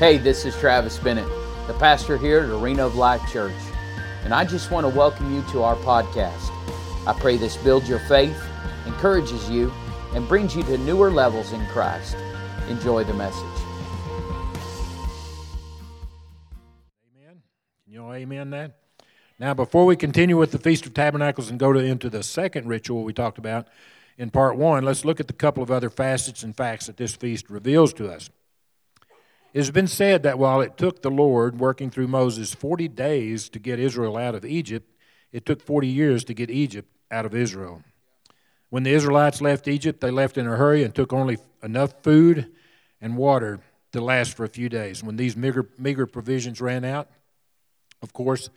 Hey, this is Travis Bennett, the pastor here at Arena of Life Church, and I just want to welcome you to our podcast. I pray this builds your faith, encourages you, and brings you to newer levels in Christ. Enjoy the message. Amen. You all amen that? Now, before we continue with the Feast of Tabernacles and go to, into the second ritual we talked about in part one, let's look at the couple of other facets and facts that this feast reveals to us. It has been said that while it took the Lord, working through Moses, 40 days to get Israel out of Egypt, it took 40 years to get Egypt out of Israel. When the Israelites left Egypt, they left in a hurry and took only enough food and water to last for a few days. When these meager, meager provisions ran out, of course,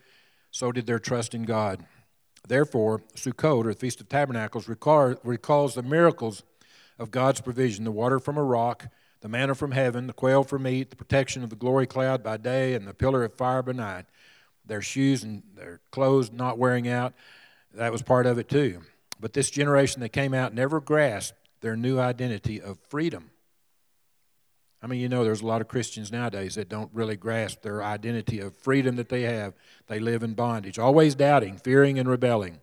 so did their trust in God. Therefore, Sukkot, or Feast of Tabernacles, recalls the miracles of God's provision the water from a rock, the manna from heaven, the quail for meat, the protection of the glory cloud by day, and the pillar of fire by night. Their shoes and their clothes not wearing out, that was part of it too. But this generation that came out never grasped their new identity of freedom. I mean, you know, there's a lot of Christians nowadays that don't really grasp their identity of freedom that they have. They live in bondage, always doubting, fearing, and rebelling.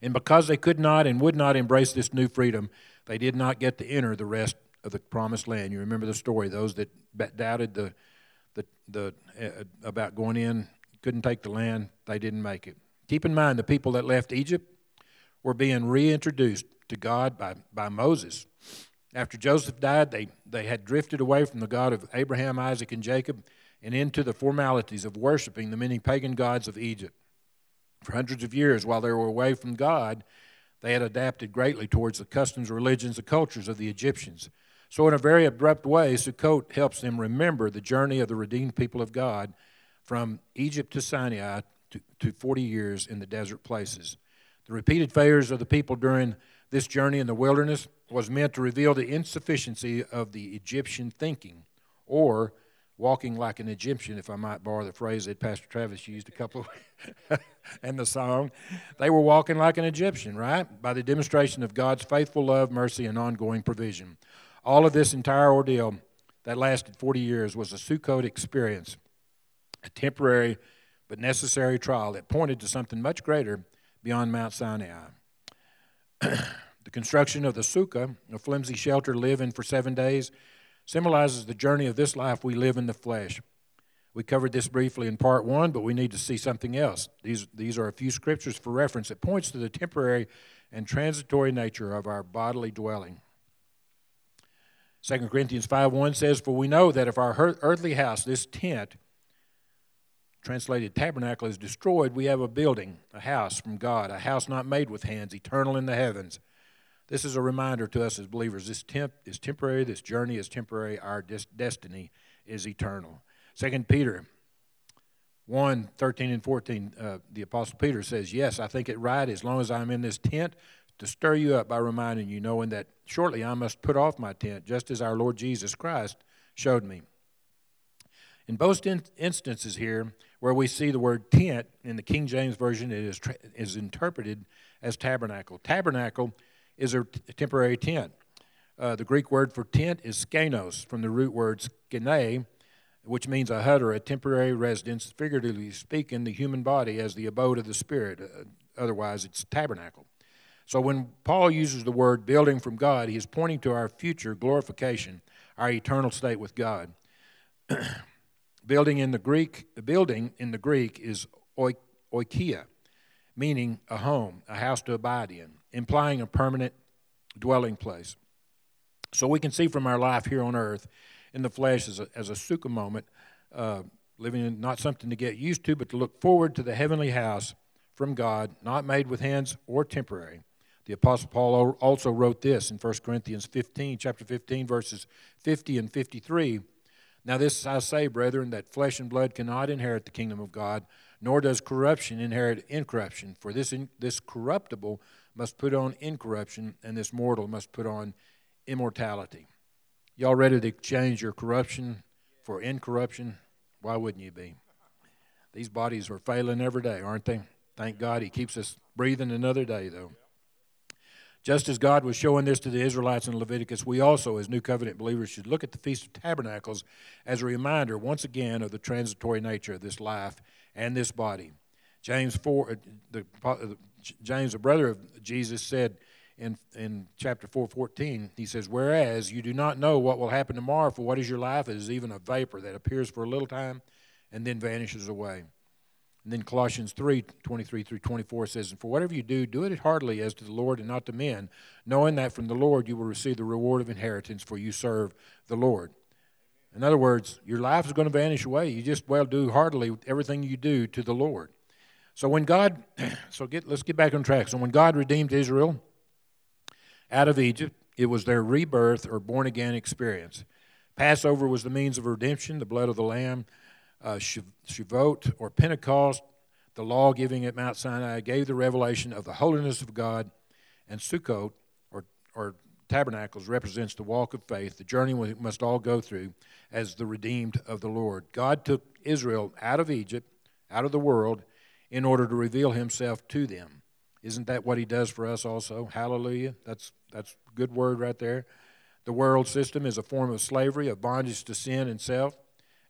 And because they could not and would not embrace this new freedom, they did not get to enter the rest of the promised land. You remember the story, those that doubted the, the, the, uh, about going in, couldn't take the land, they didn't make it. Keep in mind, the people that left Egypt were being reintroduced to God by, by Moses. After Joseph died, they, they had drifted away from the God of Abraham, Isaac, and Jacob and into the formalities of worshiping the many pagan gods of Egypt. For hundreds of years, while they were away from God, they had adapted greatly towards the customs, religions, and cultures of the Egyptians. So, in a very abrupt way, Sukkot helps them remember the journey of the redeemed people of God from Egypt to Sinai to, to 40 years in the desert places. The repeated failures of the people during this journey in the wilderness was meant to reveal the insufficiency of the Egyptian thinking, or walking like an Egyptian, if I might borrow the phrase that Pastor Travis used a couple of and the song. They were walking like an Egyptian, right? By the demonstration of God's faithful love, mercy, and ongoing provision. All of this entire ordeal that lasted 40 years was a Sukkot experience, a temporary but necessary trial that pointed to something much greater beyond Mount Sinai. the construction of the sukkah, a flimsy shelter to live in for seven days, symbolizes the journey of this life we live in the flesh. We covered this briefly in part one, but we need to see something else. These, these are a few scriptures for reference that points to the temporary and transitory nature of our bodily dwelling. 2 Corinthians 5 1 says, For we know that if our earthly house, this tent, translated tabernacle is destroyed, we have a building, a house from God, a house not made with hands, eternal in the heavens. This is a reminder to us as believers. This temp is temporary, this journey is temporary, our des- destiny is eternal. 2 Peter 1 13 and 14, uh, the Apostle Peter says, Yes, I think it right as long as I'm in this tent to stir you up by reminding you, knowing that shortly I must put off my tent, just as our Lord Jesus Christ showed me. In both in- instances here, where we see the word tent in the King James Version, it is, tra- is interpreted as tabernacle. Tabernacle is a temporary tent. Uh, the Greek word for tent is skenos, from the root word skene, which means a hut or a temporary residence, figuratively speaking, the human body as the abode of the Spirit. Uh, otherwise, it's tabernacle. So when Paul uses the word building from God, he is pointing to our future glorification, our eternal state with God. Building in the Greek, building in the Greek is oikia, meaning a home, a house to abide in, implying a permanent dwelling place. So we can see from our life here on earth in the flesh as a, as a sukkah moment, uh, living in not something to get used to, but to look forward to the heavenly house from God, not made with hands or temporary. The Apostle Paul also wrote this in 1 Corinthians 15, chapter 15, verses 50 and 53. Now, this I say, brethren, that flesh and blood cannot inherit the kingdom of God, nor does corruption inherit incorruption. For this, in, this corruptible must put on incorruption, and this mortal must put on immortality. Y'all ready to exchange your corruption for incorruption? Why wouldn't you be? These bodies are failing every day, aren't they? Thank God He keeps us breathing another day, though. Just as God was showing this to the Israelites in Leviticus, we also, as New Covenant believers, should look at the Feast of Tabernacles as a reminder, once again, of the transitory nature of this life and this body. James 4, uh, the, uh, James, a brother of Jesus, said in, in chapter 4, 14, he says, Whereas you do not know what will happen tomorrow, for what is your life? It is even a vapor that appears for a little time and then vanishes away. And then Colossians 3 23 through 24 says, And for whatever you do, do it heartily as to the Lord and not to men, knowing that from the Lord you will receive the reward of inheritance, for you serve the Lord. In other words, your life is going to vanish away. You just, well, do heartily everything you do to the Lord. So when God, so get, let's get back on track. So when God redeemed Israel out of Egypt, it was their rebirth or born again experience. Passover was the means of redemption, the blood of the Lamb uh, Shavuot or Pentecost, the law giving at Mount Sinai, gave the revelation of the holiness of God, and Sukkot, or, or tabernacles, represents the walk of faith, the journey we must all go through as the redeemed of the Lord. God took Israel out of Egypt, out of the world, in order to reveal himself to them. Isn't that what he does for us also? Hallelujah. That's that's good word right there. The world system is a form of slavery, of bondage to sin and self.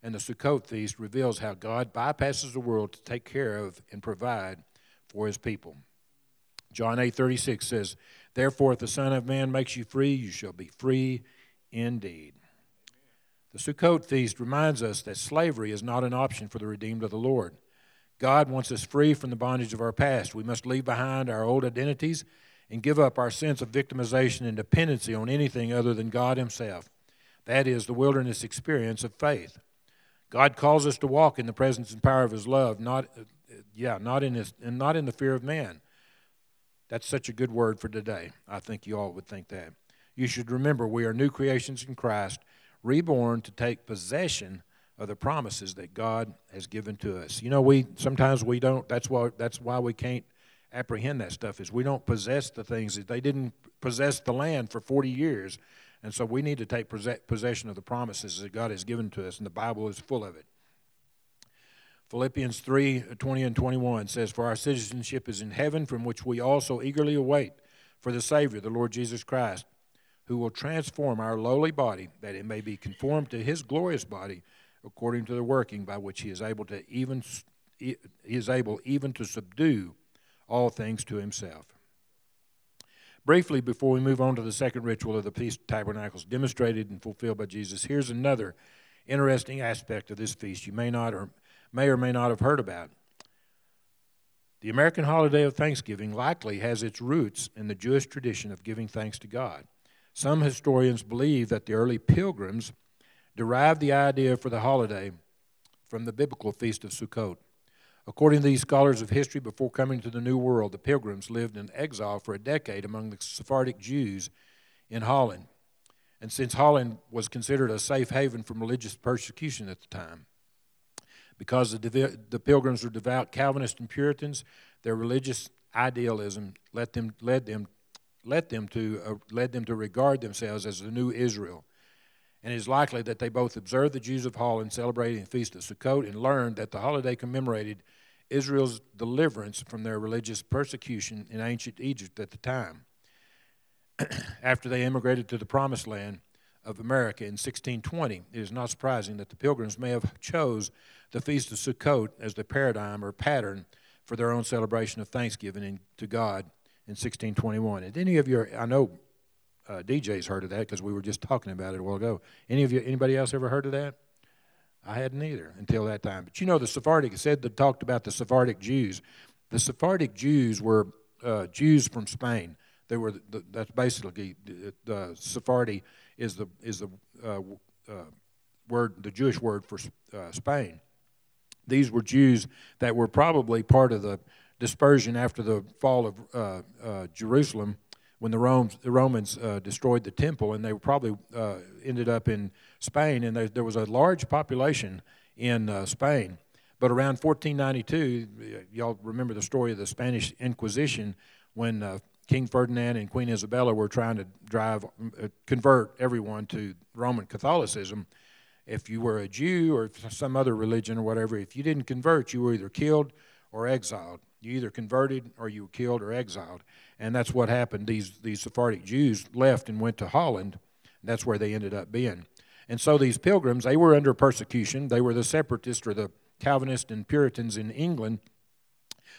And the Sukkot feast reveals how God bypasses the world to take care of and provide for his people. John 8 36 says, Therefore, if the Son of Man makes you free, you shall be free indeed. The Sukkot feast reminds us that slavery is not an option for the redeemed of the Lord. God wants us free from the bondage of our past. We must leave behind our old identities and give up our sense of victimization and dependency on anything other than God Himself. That is the wilderness experience of faith. God calls us to walk in the presence and power of His love, not, uh, yeah, not in His, and not in the fear of man. That's such a good word for today. I think you all would think that. You should remember we are new creations in Christ, reborn to take possession of the promises that God has given to us. You know, we sometimes we don't. That's why that's why we can't apprehend that stuff. Is we don't possess the things that they didn't possess the land for forty years. And so we need to take possession of the promises that God has given to us, and the Bible is full of it. Philippians 3 uh, 20 and 21 says, For our citizenship is in heaven, from which we also eagerly await for the Savior, the Lord Jesus Christ, who will transform our lowly body, that it may be conformed to his glorious body, according to the working by which he is able to even he is able even to subdue all things to himself. Briefly, before we move on to the second ritual of the Feast of Tabernacles, demonstrated and fulfilled by Jesus, here's another interesting aspect of this feast you may not or may or may not have heard about. The American holiday of Thanksgiving likely has its roots in the Jewish tradition of giving thanks to God. Some historians believe that the early pilgrims derived the idea for the holiday from the biblical feast of Sukkot. According to these scholars of history, before coming to the New World, the Pilgrims lived in exile for a decade among the Sephardic Jews in Holland. And since Holland was considered a safe haven from religious persecution at the time, because the, the Pilgrims were devout Calvinists and Puritans, their religious idealism led them, led them, led them, to, uh, led them to regard themselves as the new Israel. And it is likely that they both observed the Jews of Holland celebrating the Feast of Sukkot and learned that the holiday commemorated Israel's deliverance from their religious persecution in ancient Egypt at the time. After they immigrated to the Promised Land of America in 1620, it is not surprising that the Pilgrims may have chose the Feast of Sukkot as the paradigm or pattern for their own celebration of Thanksgiving to God in 1621. And any of you, I know uh, DJ's heard of that because we were just talking about it a while ago. Any of you, anybody else ever heard of that? I hadn't either until that time. But you know, the Sephardic said that talked about the Sephardic Jews. The Sephardic Jews were uh, Jews from Spain. They were the, that's basically the, the Sephardi is the is the uh, uh, word the Jewish word for uh, Spain. These were Jews that were probably part of the dispersion after the fall of uh, uh, Jerusalem when the, Romans, the Romans uh, destroyed the temple, and they probably uh, ended up in Spain, and there, there was a large population in uh, Spain. But around 1492, y'all remember the story of the Spanish Inquisition when uh, King Ferdinand and Queen Isabella were trying to drive, uh, convert everyone to Roman Catholicism. If you were a Jew or some other religion or whatever, if you didn't convert, you were either killed or exiled. You either converted or you were killed or exiled. And that's what happened. These, these Sephardic Jews left and went to Holland. That's where they ended up being. And so these pilgrims, they were under persecution. They were the separatists or the Calvinists and Puritans in England.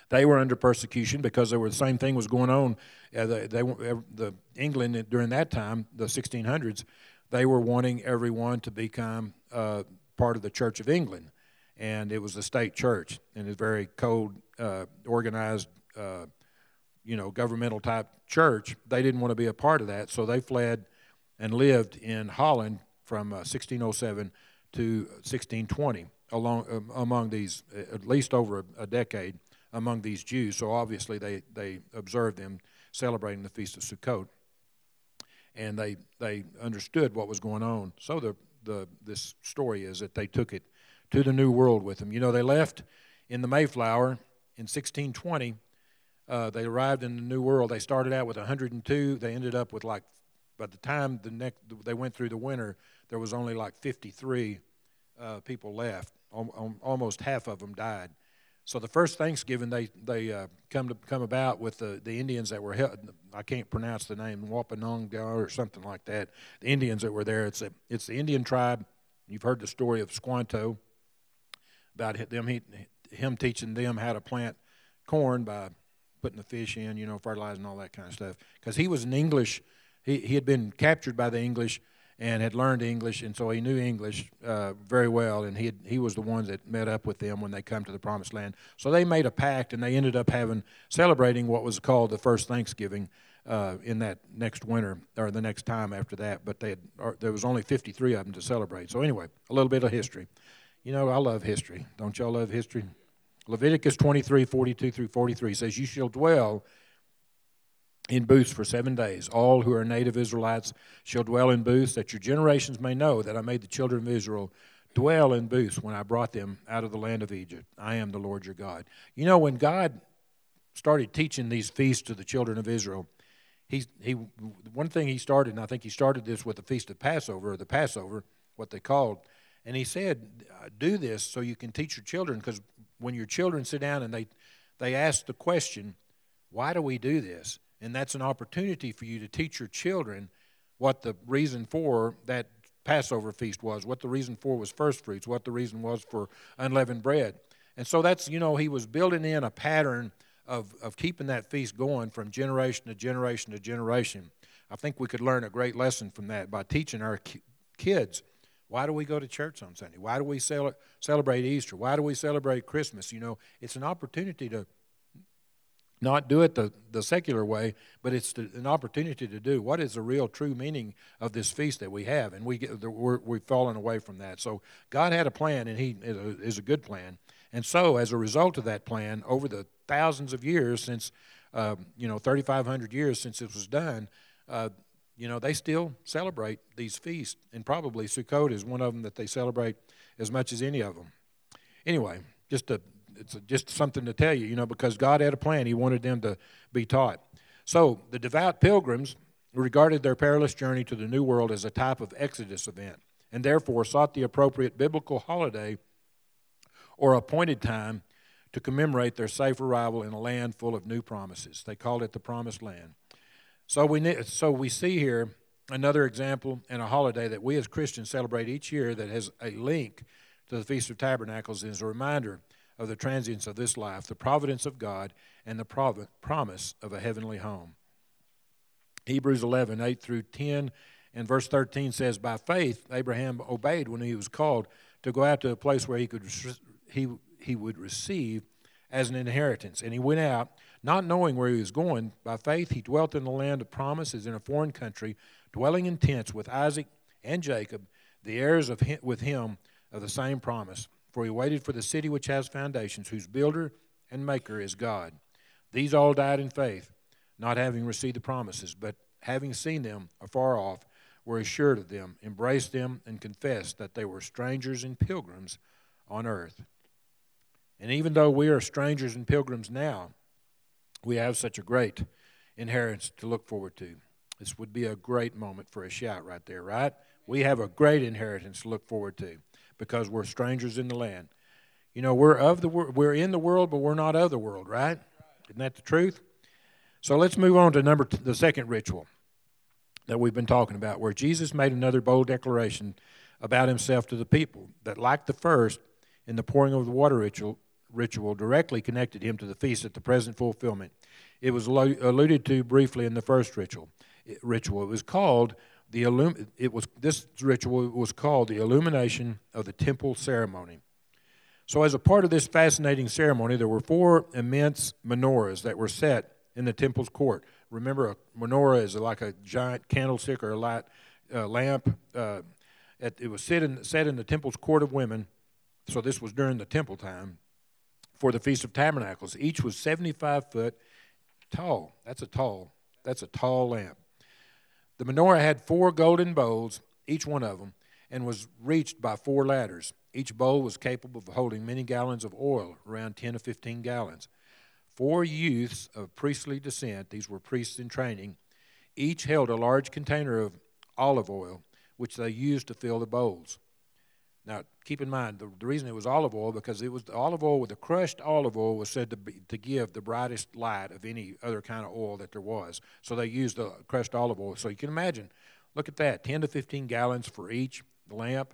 They were under persecution because there were the same thing was going on. Uh, they, they, the England during that time, the 1600s, they were wanting everyone to become uh, part of the Church of England, and it was a state church and a very code uh, organized, uh, you know, governmental type church. They didn't want to be a part of that, so they fled and lived in Holland from 1607 uh, to 1620 along um, among these uh, at least over a, a, decade among these Jews. So obviously they they observed them celebrating the feast of Sukkot, and they they understood what was going on. So the the this story is that they took it to the New World with them. You know, they left in the Mayflower in 1620. Uh, they arrived in the New World. They started out with 102. They ended up with like, by the time the next they went through the winter, there was only like 53 uh, people left. almost half of them died. So the first Thanksgiving they they uh, come to come about with the, the Indians that were held, I can't pronounce the name Wampanoag or something like that. The Indians that were there. It's a, it's the Indian tribe. You've heard the story of Squanto about them he, him teaching them how to plant corn by putting the fish in, you know, fertilizing all that kind of stuff. Because he was an English. He he had been captured by the English and had learned English, and so he knew English uh, very well. And he had, he was the one that met up with them when they come to the Promised Land. So they made a pact, and they ended up having celebrating what was called the first Thanksgiving uh, in that next winter or the next time after that. But they had, there was only 53 of them to celebrate. So anyway, a little bit of history. You know, I love history. Don't y'all love history? Leviticus 23, 42 through 43 says, "You shall dwell." In booths for seven days. All who are native Israelites shall dwell in booths, that your generations may know that I made the children of Israel dwell in booths when I brought them out of the land of Egypt. I am the Lord your God. You know, when God started teaching these feasts to the children of Israel, he, he, one thing he started, and I think he started this with the Feast of Passover, or the Passover, what they called, and he said, Do this so you can teach your children, because when your children sit down and they, they ask the question, Why do we do this? And that's an opportunity for you to teach your children what the reason for that Passover feast was, what the reason for was first fruits, what the reason was for unleavened bread. And so that's, you know, he was building in a pattern of, of keeping that feast going from generation to generation to generation. I think we could learn a great lesson from that by teaching our kids why do we go to church on Sunday? Why do we cel- celebrate Easter? Why do we celebrate Christmas? You know, it's an opportunity to not do it the, the secular way, but it's the, an opportunity to do what is the real true meaning of this feast that we have, and we get, we're, we've fallen away from that. So God had a plan, and He is a good plan. And so, as a result of that plan, over the thousands of years since, uh, you know, 3,500 years since it was done, uh, you know, they still celebrate these feasts, and probably Sukkot is one of them that they celebrate as much as any of them. Anyway, just a it's just something to tell you, you know, because God had a plan. He wanted them to be taught. So the devout pilgrims regarded their perilous journey to the New World as a type of Exodus event, and therefore sought the appropriate biblical holiday or appointed time to commemorate their safe arrival in a land full of new promises. They called it the Promised Land. So we, so we see here another example and a holiday that we as Christians celebrate each year that has a link to the Feast of Tabernacles and is a reminder of the transience of this life, the providence of God, and the prov- promise of a heavenly home. Hebrews 11, 8 through 10, and verse 13 says, By faith, Abraham obeyed when he was called to go out to a place where he, could, he, he would receive as an inheritance. And he went out, not knowing where he was going. By faith, he dwelt in the land of promises in a foreign country, dwelling in tents with Isaac and Jacob, the heirs of him, with him of the same promise for he waited for the city which has foundations, whose builder and maker is God. These all died in faith, not having received the promises, but having seen them afar off, were assured of them, embraced them, and confessed that they were strangers and pilgrims on earth. And even though we are strangers and pilgrims now, we have such a great inheritance to look forward to. This would be a great moment for a shout right there, right? We have a great inheritance to look forward to because we're strangers in the land. You know, we're of the we're in the world, but we're not of the world, right? Isn't that the truth? So let's move on to number t- the second ritual that we've been talking about, where Jesus made another bold declaration about himself to the people that, like the first, in the pouring of the water ritual, ritual directly connected him to the feast at the present fulfillment. It was alluded to briefly in the first ritual. Ritual. It was called the illum- It was this ritual was called the illumination of the temple ceremony. So, as a part of this fascinating ceremony, there were four immense menorahs that were set in the temple's court. Remember, a menorah is like a giant candlestick or a light uh, lamp. Uh, it was set in, set in the temple's court of women. So, this was during the temple time for the Feast of Tabernacles. Each was 75 foot tall. That's a tall. That's a tall lamp. The menorah had four golden bowls, each one of them, and was reached by four ladders. Each bowl was capable of holding many gallons of oil, around 10 to 15 gallons. Four youths of priestly descent, these were priests in training, each held a large container of olive oil, which they used to fill the bowls. Now, keep in mind, the, the reason it was olive oil, because it was the olive oil with the crushed olive oil was said to, be, to give the brightest light of any other kind of oil that there was. So they used the crushed olive oil. So you can imagine, look at that 10 to 15 gallons for each lamp.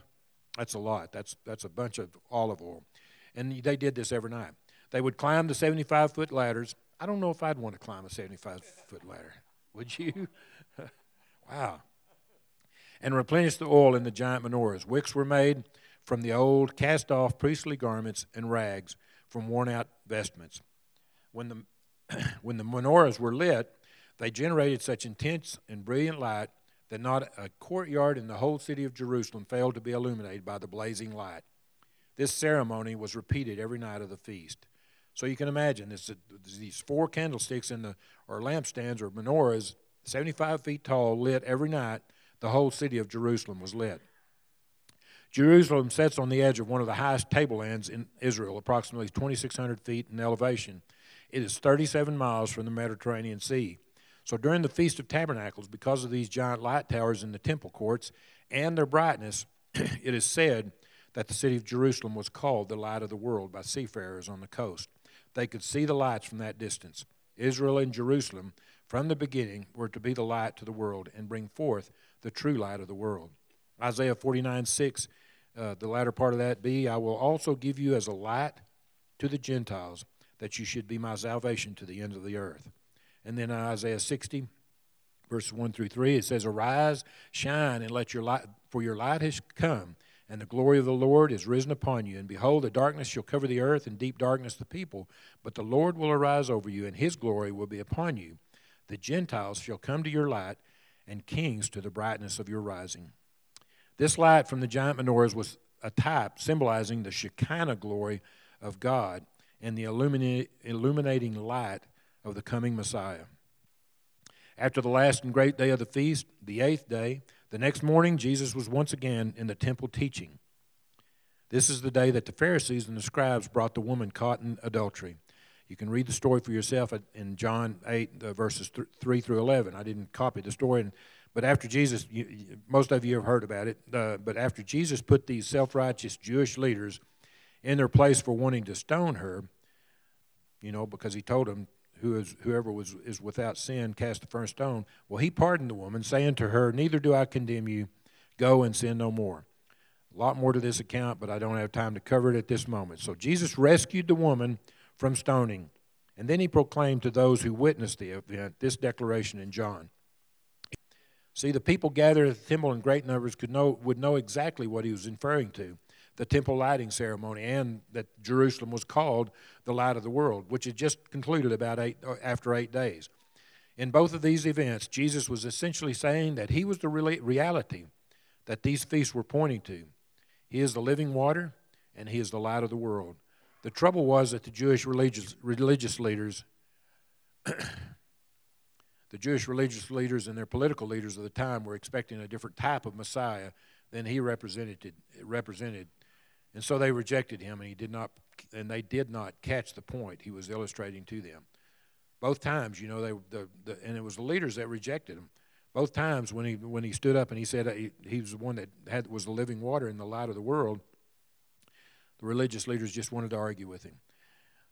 That's a lot. That's, that's a bunch of olive oil. And they did this every night. They would climb the 75 foot ladders. I don't know if I'd want to climb a 75 foot ladder. Would you? wow. And replenish the oil in the giant menorahs. Wicks were made from the old cast off priestly garments and rags from worn out vestments. When the, when the menorahs were lit, they generated such intense and brilliant light that not a courtyard in the whole city of Jerusalem failed to be illuminated by the blazing light. This ceremony was repeated every night of the feast. So you can imagine this, these four candlesticks in the or lampstands or menorahs, 75 feet tall, lit every night. The whole city of Jerusalem was lit. Jerusalem sits on the edge of one of the highest tablelands in Israel, approximately 2,600 feet in elevation. It is 37 miles from the Mediterranean Sea. So during the Feast of Tabernacles, because of these giant light towers in the temple courts and their brightness, it is said that the city of Jerusalem was called the light of the world by seafarers on the coast. They could see the lights from that distance. Israel and Jerusalem, from the beginning, were to be the light to the world and bring forth the true light of the world. Isaiah 49 6 uh, the latter part of that be, I will also give you as a light to the Gentiles, that you should be my salvation to the ends of the earth. And then Isaiah 60, verses 1 through 3, it says, Arise, shine, and let your light, for your light has come, and the glory of the Lord is risen upon you. And behold, the darkness shall cover the earth, and deep darkness the people. But the Lord will arise over you, and his glory will be upon you. The Gentiles shall come to your light, and kings to the brightness of your rising. This light from the giant menorahs was a type symbolizing the Shekinah glory of God and the illuminating light of the coming Messiah. After the last and great day of the feast, the eighth day, the next morning, Jesus was once again in the temple teaching. This is the day that the Pharisees and the scribes brought the woman caught in adultery. You can read the story for yourself in John 8, uh, verses 3 through 11. I didn't copy the story, but after Jesus, you, most of you have heard about it, uh, but after Jesus put these self righteous Jewish leaders in their place for wanting to stone her, you know, because he told them, Who is, whoever was, is without sin, cast the first stone. Well, he pardoned the woman, saying to her, Neither do I condemn you. Go and sin no more. A lot more to this account, but I don't have time to cover it at this moment. So Jesus rescued the woman from stoning. And then he proclaimed to those who witnessed the event this declaration in John. See, the people gathered at the temple in great numbers could know, would know exactly what he was referring to the temple lighting ceremony, and that Jerusalem was called the light of the world, which had just concluded about eight, uh, after eight days. In both of these events, Jesus was essentially saying that he was the reality that these feasts were pointing to. He is the living water, and he is the light of the world. The trouble was that the Jewish religious, religious leaders the Jewish religious leaders and their political leaders of the time were expecting a different type of Messiah than he represented. represented. And so they rejected him, and he did not, and they did not catch the point he was illustrating to them. Both times, you know, they, the, the, and it was the leaders that rejected him. Both times when he when he stood up and he said uh, he, he was the one that had was the living water and the light of the world. The religious leaders just wanted to argue with him.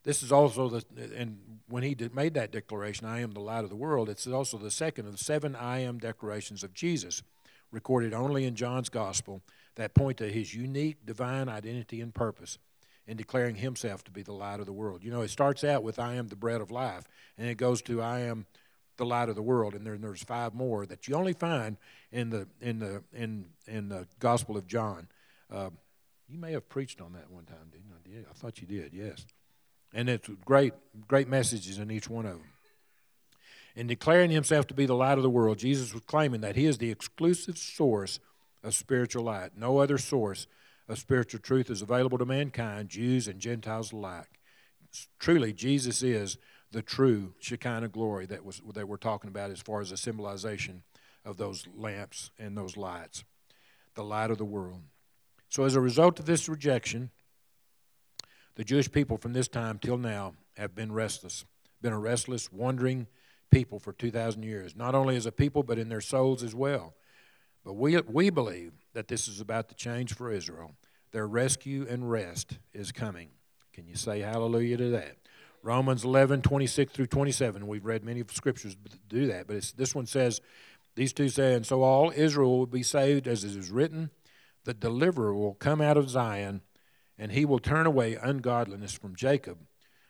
This is also the, and when he did, made that declaration, I am the light of the world, it's also the second of the seven I am declarations of Jesus, recorded only in John's gospel, that point to his unique divine identity and purpose in declaring himself to be the light of the world. You know, it starts out with I am the bread of life, and it goes to I am the light of the world, and there, there's five more that you only find in the in the in in the Gospel of John. Uh, you may have preached on that one time, didn't? Yeah, I thought you did. Yes, and it's great great messages in each one of them. In declaring himself to be the light of the world, Jesus was claiming that he is the exclusive source of spiritual light. No other source of spiritual truth is available to mankind, Jews and Gentiles alike. Truly, Jesus is the true Shekinah glory that was that we're talking about as far as the symbolization of those lamps and those lights, the light of the world. So, as a result of this rejection, the Jewish people from this time till now have been restless, been a restless, wandering people for 2,000 years, not only as a people, but in their souls as well. But we, we believe that this is about to change for Israel. Their rescue and rest is coming. Can you say hallelujah to that? Romans 11, 26 through 27. We've read many scriptures do that, but this one says, these two say, And so all Israel will be saved, as it is written, the deliverer will come out of Zion, and he will turn away ungodliness from Jacob.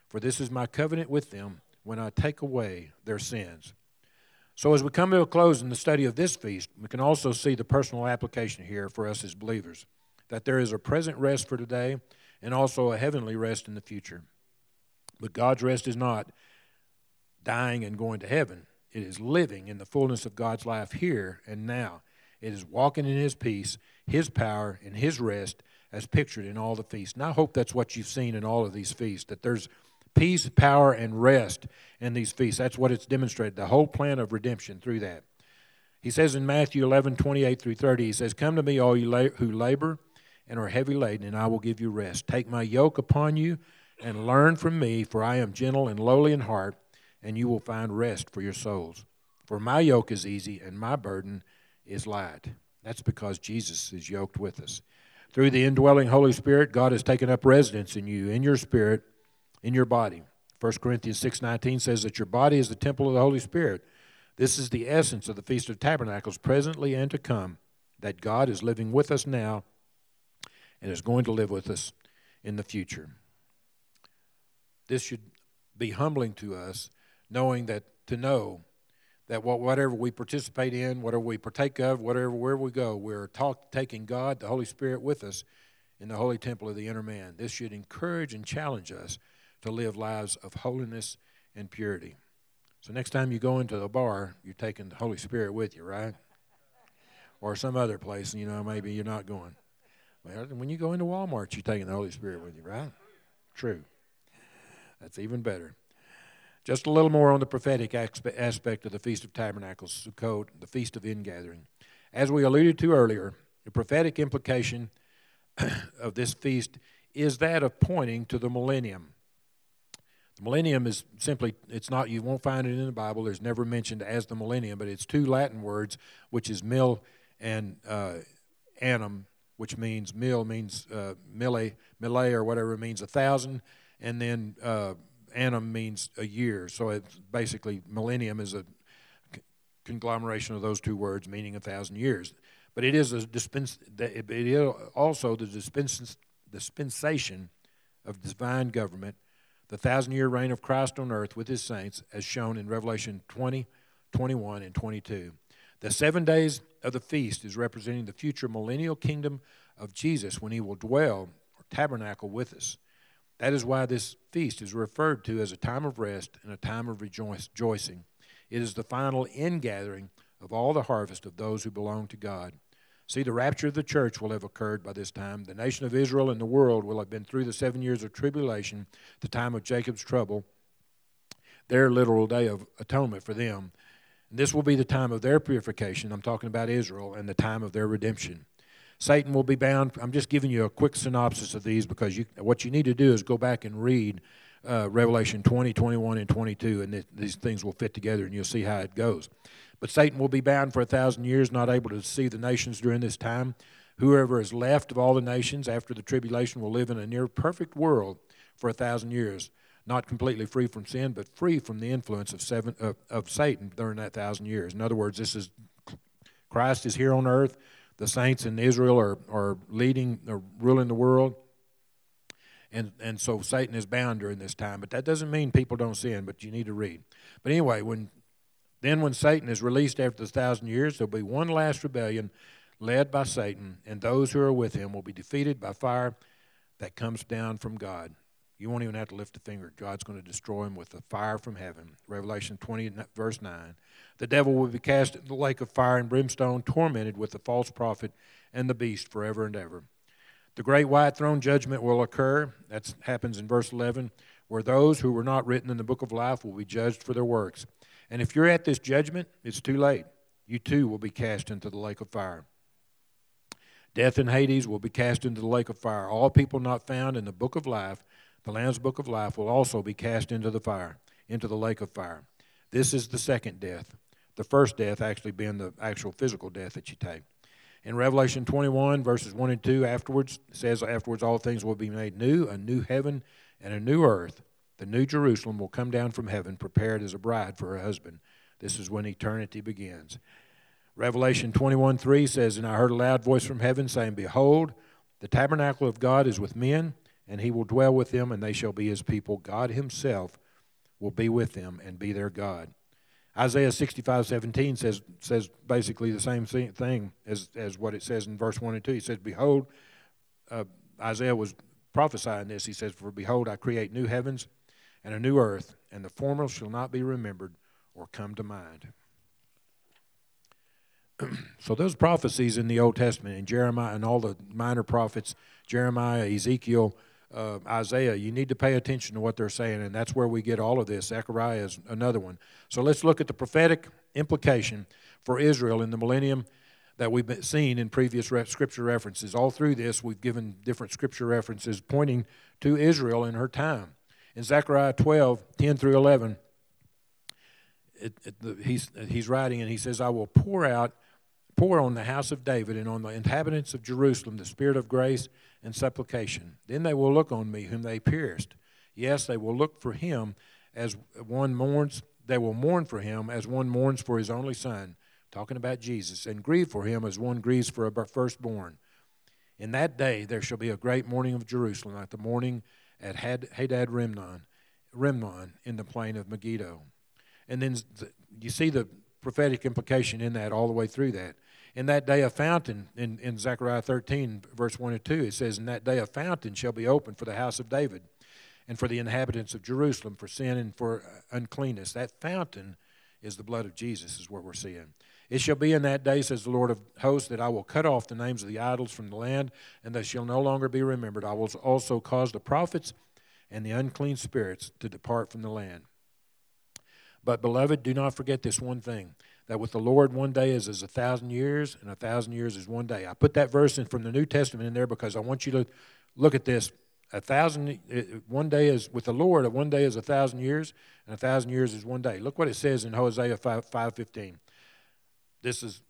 For this is my covenant with them when I take away their sins. So, as we come to a close in the study of this feast, we can also see the personal application here for us as believers that there is a present rest for today and also a heavenly rest in the future. But God's rest is not dying and going to heaven, it is living in the fullness of God's life here and now. It is walking in His peace, His power, and His rest as pictured in all the feasts. And I hope that's what you've seen in all of these feasts, that there's peace, power, and rest in these feasts. That's what it's demonstrated, the whole plan of redemption through that. He says in Matthew 11, 28 through 30, he says, Come to me, all you who labor and are heavy laden, and I will give you rest. Take my yoke upon you and learn from me, for I am gentle and lowly in heart, and you will find rest for your souls. For my yoke is easy and my burden is light. That's because Jesus is yoked with us. Through the indwelling Holy Spirit, God has taken up residence in you, in your spirit, in your body. 1 Corinthians 6:19 says that your body is the temple of the Holy Spirit. This is the essence of the Feast of Tabernacles, presently and to come, that God is living with us now and is going to live with us in the future. This should be humbling to us, knowing that to know that whatever we participate in, whatever we partake of, whatever wherever we go, we're talk, taking God, the Holy Spirit, with us in the holy temple of the inner man. This should encourage and challenge us to live lives of holiness and purity. So next time you go into a bar, you're taking the Holy Spirit with you, right? Or some other place, and you know, maybe you're not going. When you go into Walmart, you're taking the Holy Spirit with you, right? True. That's even better. Just a little more on the prophetic aspect of the Feast of Tabernacles, Sukkot, the Feast of Ingathering. As we alluded to earlier, the prophetic implication of this feast is that of pointing to the millennium. The millennium is simply, it's not, you won't find it in the Bible. There's never mentioned as the millennium, but it's two Latin words, which is mil and uh, annum, which means mil means uh, mille, mille or whatever means a thousand, and then uh, annum means a year. So it's basically millennium is a conglomeration of those two words meaning a thousand years. But it is a dispens- it is also the dispens- dispensation of divine government, the thousand year reign of Christ on earth with his saints, as shown in Revelation 20, 21, and 22. The seven days of the feast is representing the future millennial kingdom of Jesus when he will dwell or tabernacle with us. That is why this feast is referred to as a time of rest and a time of rejoicing. It is the final ingathering of all the harvest of those who belong to God. See, the rapture of the church will have occurred by this time. The nation of Israel and the world will have been through the seven years of tribulation, the time of Jacob's trouble, their literal day of atonement for them. And this will be the time of their purification. I'm talking about Israel and the time of their redemption. Satan will be bound. I'm just giving you a quick synopsis of these because you, what you need to do is go back and read uh, Revelation 20, 21, and 22, and th- these things will fit together and you'll see how it goes. But Satan will be bound for a thousand years, not able to see the nations during this time, Whoever is left of all the nations after the tribulation will live in a near perfect world for a thousand years, not completely free from sin, but free from the influence of, seven, of, of Satan during that thousand years. In other words, this is Christ is here on earth. The saints in Israel are, are leading or ruling the world. And, and so Satan is bound during this time. But that doesn't mean people don't sin, but you need to read. But anyway, when then when Satan is released after the thousand years, there'll be one last rebellion led by Satan, and those who are with him will be defeated by fire that comes down from God. You won't even have to lift a finger. God's going to destroy him with a fire from heaven. Revelation 20, verse 9. The devil will be cast into the lake of fire and brimstone, tormented with the false prophet and the beast forever and ever. The great white throne judgment will occur. That happens in verse 11, where those who were not written in the book of life will be judged for their works. And if you're at this judgment, it's too late. You too will be cast into the lake of fire. Death and Hades will be cast into the lake of fire. All people not found in the book of life, the Lamb's book of life, will also be cast into the fire, into the lake of fire. This is the second death. The first death actually being the actual physical death that you take. In Revelation 21, verses 1 and 2, afterwards, says, Afterwards all things will be made new, a new heaven and a new earth. The new Jerusalem will come down from heaven, prepared as a bride for her husband. This is when eternity begins. Revelation 21 3 says, And I heard a loud voice from heaven saying, Behold, the tabernacle of God is with men, and he will dwell with them, and they shall be his people. God himself will be with them and be their God. Isaiah 65 17 says, says basically the same thing as, as what it says in verse 1 and 2. He says, Behold, uh, Isaiah was prophesying this. He says, For behold, I create new heavens and a new earth, and the former shall not be remembered or come to mind. so those prophecies in the Old Testament, in Jeremiah and all the minor prophets, Jeremiah, Ezekiel, uh, Isaiah, you need to pay attention to what they're saying, and that's where we get all of this. Zechariah is another one. So let's look at the prophetic implication for Israel in the millennium that we've seen in previous re- scripture references. All through this, we've given different scripture references pointing to Israel in her time. In Zechariah 12, 10 through 11, it, it, the, he's, he's writing and he says, I will pour out pour on the house of David and on the inhabitants of Jerusalem the spirit of grace and supplication. Then they will look on me whom they pierced. Yes, they will look for him as one mourns, they will mourn for him as one mourns for his only son, talking about Jesus, and grieve for him as one grieves for a firstborn. In that day there shall be a great mourning of Jerusalem, like the mourning at Hadad Rimmon, Rimmon in the plain of Megiddo. And then you see the prophetic implication in that all the way through that. In that day, a fountain, in, in Zechariah 13, verse 1 and 2, it says, In that day, a fountain shall be opened for the house of David and for the inhabitants of Jerusalem for sin and for uh, uncleanness. That fountain is the blood of Jesus, is what we're seeing. It shall be in that day, says the Lord of hosts, that I will cut off the names of the idols from the land, and they shall no longer be remembered. I will also cause the prophets and the unclean spirits to depart from the land. But, beloved, do not forget this one thing that with the Lord, one day is as a thousand years, and a thousand years is one day. I put that verse in from the New Testament in there because I want you to look at this. A thousand, eh, eh, one day is with the Lord. One day is a thousand years, and a thousand years is one day. Look what it says in Hosea five fifteen. This is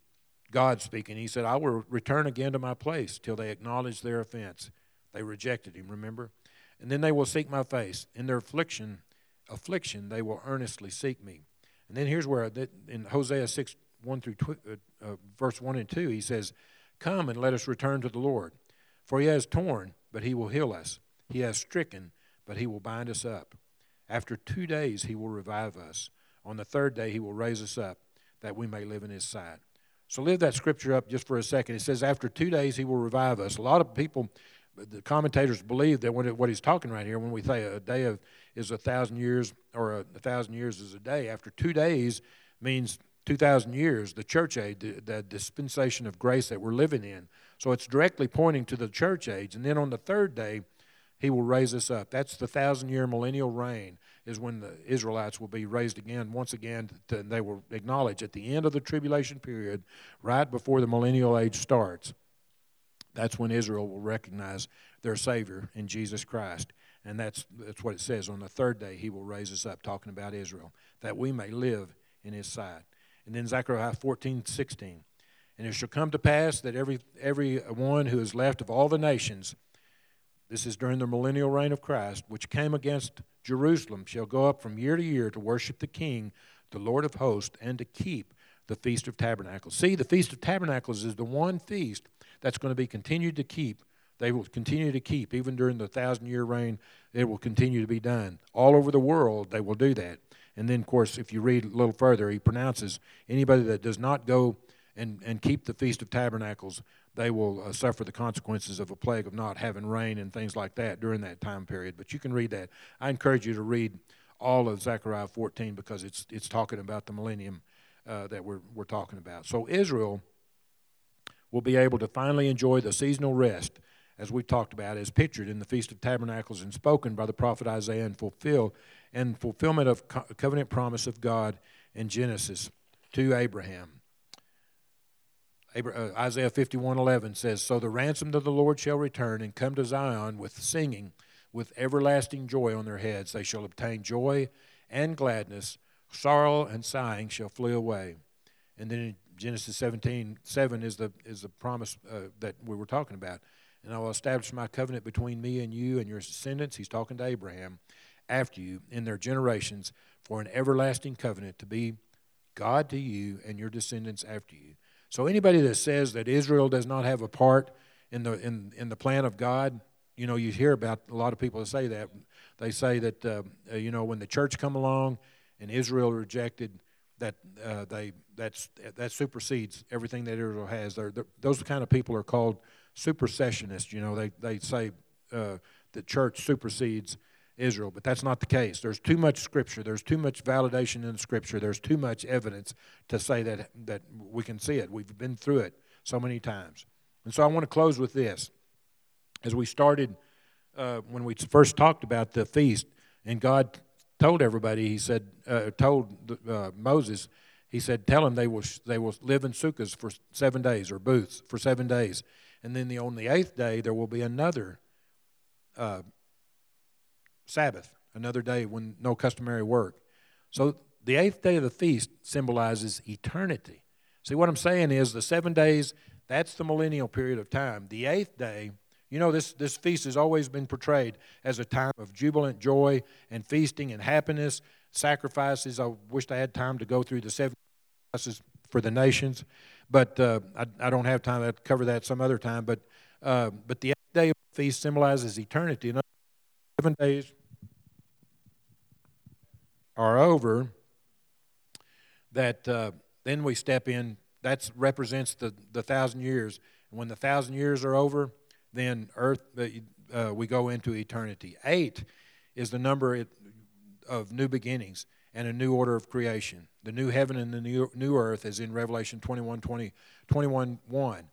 God speaking. He said, "I will return again to my place till they acknowledge their offense. They rejected Him. Remember, and then they will seek my face in their affliction affliction, they will earnestly seek me. And then here's where in Hosea 6, 1 through uh, uh, verse 1 and 2, he says, Come and let us return to the Lord. For he has torn, but he will heal us. He has stricken, but he will bind us up. After two days, he will revive us. On the third day, he will raise us up, that we may live in his sight. So, live that scripture up just for a second. It says, After two days, he will revive us. A lot of people, the commentators believe that when what he's talking right here, when we say a day of is a thousand years, or a, a thousand years is a day. After two days means 2,000 years, the church age, the, the, dispensation of grace that we're living in. So it's directly pointing to the church age. And then on the third day, he will raise us up. That's the thousand year millennial reign, is when the Israelites will be raised again, once again, to, they will acknowledge at the end of the tribulation period, right before the millennial age starts. That's when Israel will recognize their Savior in Jesus Christ. And that's, that's what it says. On the third day, he will raise us up, talking about Israel, that we may live in his sight. And then Zechariah 14, 16. And it shall come to pass that every, every one who is left of all the nations, this is during the millennial reign of Christ, which came against Jerusalem, shall go up from year to year to worship the King, the Lord of hosts, and to keep the Feast of Tabernacles. See, the Feast of Tabernacles is the one feast that's going to be continued to keep. They will continue to keep, even during the thousand year reign, it will continue to be done. All over the world, they will do that. And then, of course, if you read a little further, he pronounces anybody that does not go and, and keep the Feast of Tabernacles, they will uh, suffer the consequences of a plague of not having rain and things like that during that time period. But you can read that. I encourage you to read all of Zechariah 14 because it's, it's talking about the millennium uh, that we're, we're talking about. So Israel will be able to finally enjoy the seasonal rest, as we've talked about, as pictured in the Feast of Tabernacles and spoken by the prophet Isaiah and fulfilled and fulfillment of co- covenant promise of God in Genesis to Abraham. Uh, Isaiah 51:11 says, "So the ransomed of the Lord shall return and come to Zion with singing, with everlasting joy on their heads. They shall obtain joy and gladness; sorrow and sighing shall flee away." And then Genesis 17, 7 is the is the promise uh, that we were talking about. And I will establish my covenant between me and you and your descendants. He's talking to Abraham after you in their generations for an everlasting covenant to be God to you and your descendants after you. So anybody that says that Israel does not have a part in the in, in the plan of God, you know, you hear about a lot of people that say that. They say that uh, uh, you know when the church come along and Israel rejected that uh, they that's that supersedes everything that Israel has. They're, they're, those kind of people are called supersessionists. You know, they they say uh, the church supersedes Israel, but that's not the case. There's too much scripture. There's too much validation in scripture. There's too much evidence to say that that we can see it. We've been through it so many times. And so I want to close with this. As we started uh, when we first talked about the feast, and God told everybody, He said, uh, told uh, Moses, He said, tell them they will they will live in sukkahs for seven days or booths for seven days, and then the, on the eighth day there will be another uh, Sabbath, another day when no customary work. So the eighth day of the feast symbolizes eternity. See, what I'm saying is the seven days, that's the millennial period of time. The eighth day, you know, this, this feast has always been portrayed as a time of jubilant joy and feasting and happiness, sacrifices. I wished I had time to go through the seven sacrifices for the nations, but uh, I, I, don't have time to cover that some other time. But, uh, but the day of the feast symbolizes eternity. In seven days, are over, that uh, then we step in. That represents the, the thousand years. And when the thousand years are over, then earth uh, we go into eternity. Eight is the number of new beginnings and a new order of creation. The new heaven and the new, new earth, as in Revelation 21, 20, 21 1.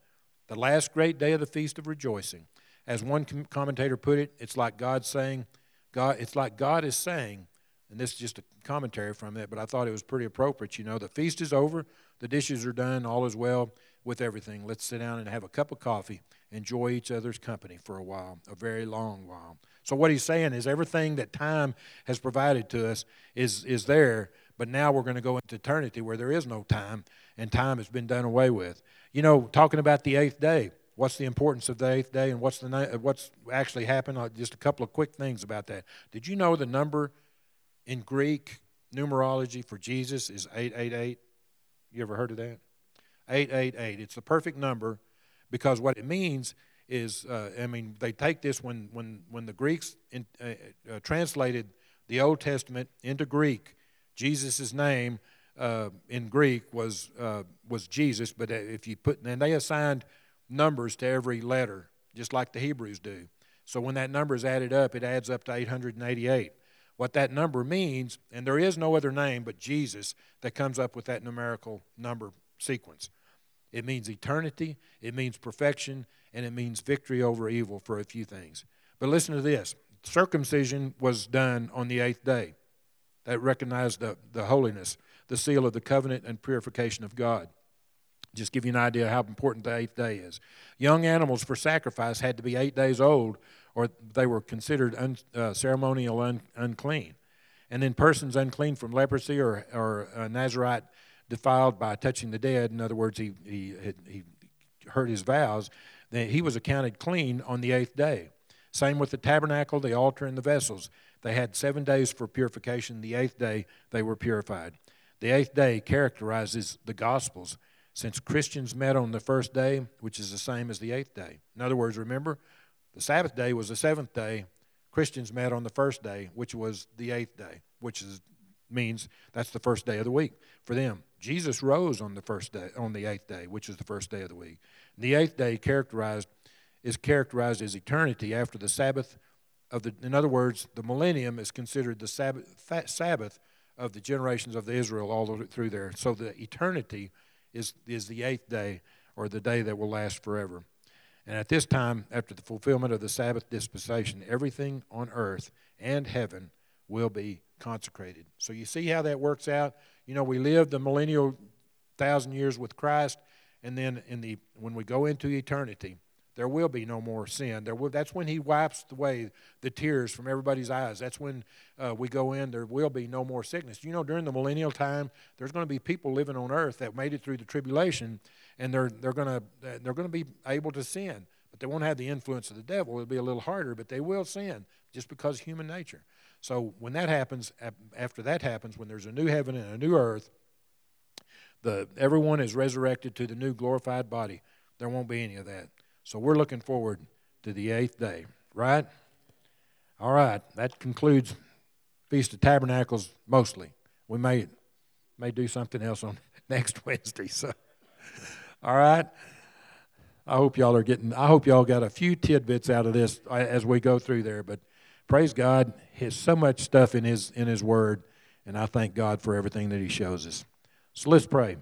The last great day of the feast of rejoicing. As one commentator put it, it's like God saying, God, it's like God is saying, and this is just a commentary from that, but I thought it was pretty appropriate. You know, the feast is over, the dishes are done, all is well with everything. Let's sit down and have a cup of coffee, enjoy each other's company for a while, a very long while. So what he's saying is everything that time has provided to us is is there, but now we're going to go into eternity where there is no time, and time has been done away with. You know, talking about the eighth day. What's the importance of the eighth day, and what's the what's actually happened? Just a couple of quick things about that. Did you know the number in Greek, numerology for Jesus is 888. You ever heard of that? 888. It's the perfect number because what it means is, uh, I mean, they take this when, when, when the Greeks in, uh, uh, translated the Old Testament into Greek, Jesus' name uh, in Greek was, uh, was Jesus, but if you put, and they assigned numbers to every letter, just like the Hebrews do. So when that number is added up, it adds up to 888 what that number means, and there is no other name but Jesus that comes up with that numerical number sequence. It means eternity, it means perfection, and it means victory over evil for a few things. But listen to this circumcision was done on the eighth day. That recognized the, the holiness, the seal of the covenant and purification of God. Just give you an idea how important the eighth day is. Young animals for sacrifice had to be eight days old or they were considered un, uh, ceremonial un, unclean. And then persons unclean from leprosy or, or uh, Nazarite defiled by touching the dead, in other words, he, he, he hurt his vows, then he was accounted clean on the eighth day. Same with the tabernacle, the altar, and the vessels. They had seven days for purification. The eighth day, they were purified. The eighth day characterizes the Gospels since Christians met on the first day, which is the same as the eighth day. In other words, remember, the Sabbath day was the seventh day. Christians met on the first day, which was the eighth day, which is, means that's the first day of the week for them. Jesus rose on the first day, on the eighth day, which is the first day of the week. And the eighth day characterized is characterized as eternity after the Sabbath of the. In other words, the millennium is considered the Sabbath, Sabbath of the generations of the Israel all through there. So the eternity is, is the eighth day, or the day that will last forever. And at this time, after the fulfillment of the Sabbath dispensation, everything on earth and heaven will be consecrated. So you see how that works out? You know, we live the millennial thousand years with Christ, and then in the when we go into eternity, there will be no more sin. There will, that's when He wipes away the tears from everybody's eyes. That's when uh, we go in. There will be no more sickness. You know, during the millennial time, there's going to be people living on earth that made it through the tribulation, and they're they're going to they're going to be able to sin, but they won't have the influence of the devil. It'll be a little harder, but they will sin just because human nature. So when that happens, after that happens, when there's a new heaven and a new earth, the everyone is resurrected to the new glorified body. There won't be any of that. So we're looking forward to the eighth day, right? All right, that concludes Feast of Tabernacles mostly. We may may do something else on next Wednesday. So, all right. I hope y'all are getting. I hope y'all got a few tidbits out of this uh, as we go through there. But praise God, There's so much stuff in His in His Word, and I thank God for everything that He shows us. So let's pray.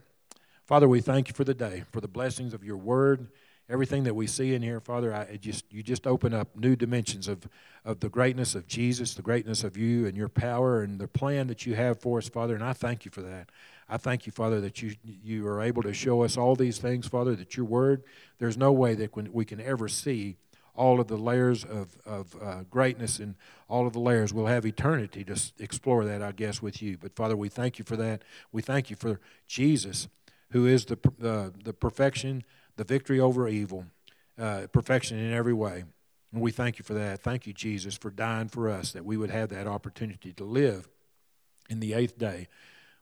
Father, we thank you for the day, for the blessings of your Word everything that we see in here, Father, I just you just open up new dimensions of of the greatness of Jesus, the greatness of you and your power and the plan that you have for us, Father, and I thank you for that. I thank you, Father, that you you are able to show us all these things, Father, that your word, there's no way that we can ever see all of the layers of, of uh, greatness and all of the layers. We'll have eternity to explore that, I guess, with you. But Father, we thank you for that. We thank you for Jesus, who is the, uh, the perfection the victory over evil, uh, perfection in every way. And we thank you for that. Thank you, Jesus, for dying for us, that we would have that opportunity to live in the eighth day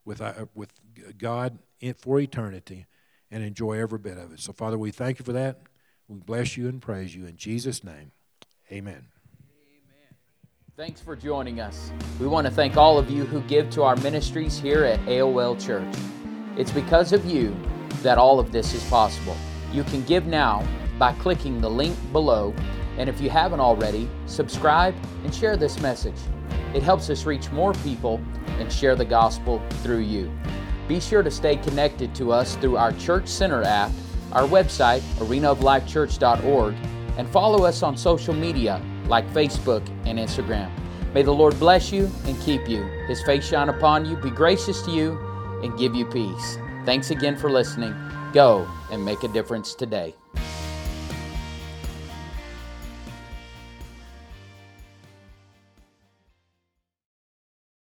with, uh, with God for eternity and enjoy every bit of it. So, Father, we thank you for that. We bless you and praise you in Jesus' name. Amen. Thanks for joining us. We want to thank all of you who give to our ministries here at AOL Church. It's because of you that all of this is possible. You can give now by clicking the link below, and if you haven't already, subscribe and share this message. It helps us reach more people and share the gospel through you. Be sure to stay connected to us through our Church Center app, our website, arenaoflifechurch.org, and follow us on social media like Facebook and Instagram. May the Lord bless you and keep you. His face shine upon you, be gracious to you, and give you peace. Thanks again for listening. Go and make a difference today.